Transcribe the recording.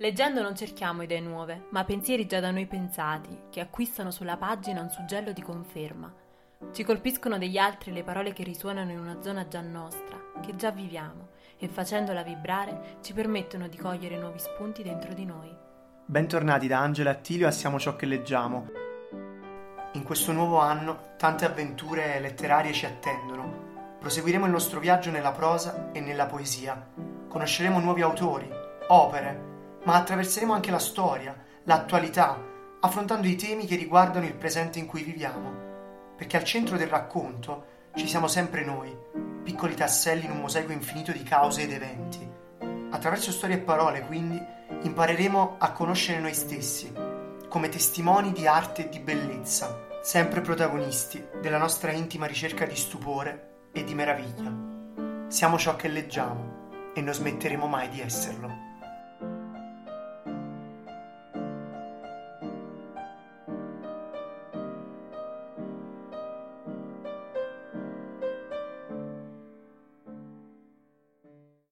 Leggendo non cerchiamo idee nuove, ma pensieri già da noi pensati, che acquistano sulla pagina un suggello di conferma. Ci colpiscono degli altri le parole che risuonano in una zona già nostra, che già viviamo, e facendola vibrare ci permettono di cogliere nuovi spunti dentro di noi. Bentornati da Angela Attilio a Siamo ciò che leggiamo. In questo nuovo anno tante avventure letterarie ci attendono. Proseguiremo il nostro viaggio nella prosa e nella poesia. Conosceremo nuovi autori, opere, ma attraverseremo anche la storia, l'attualità, affrontando i temi che riguardano il presente in cui viviamo. Perché al centro del racconto ci siamo sempre noi, piccoli tasselli in un mosaico infinito di cause ed eventi. Attraverso storie e parole, quindi, impareremo a conoscere noi stessi, come testimoni di arte e di bellezza, sempre protagonisti della nostra intima ricerca di stupore e di meraviglia. Siamo ciò che leggiamo e non smetteremo mai di esserlo.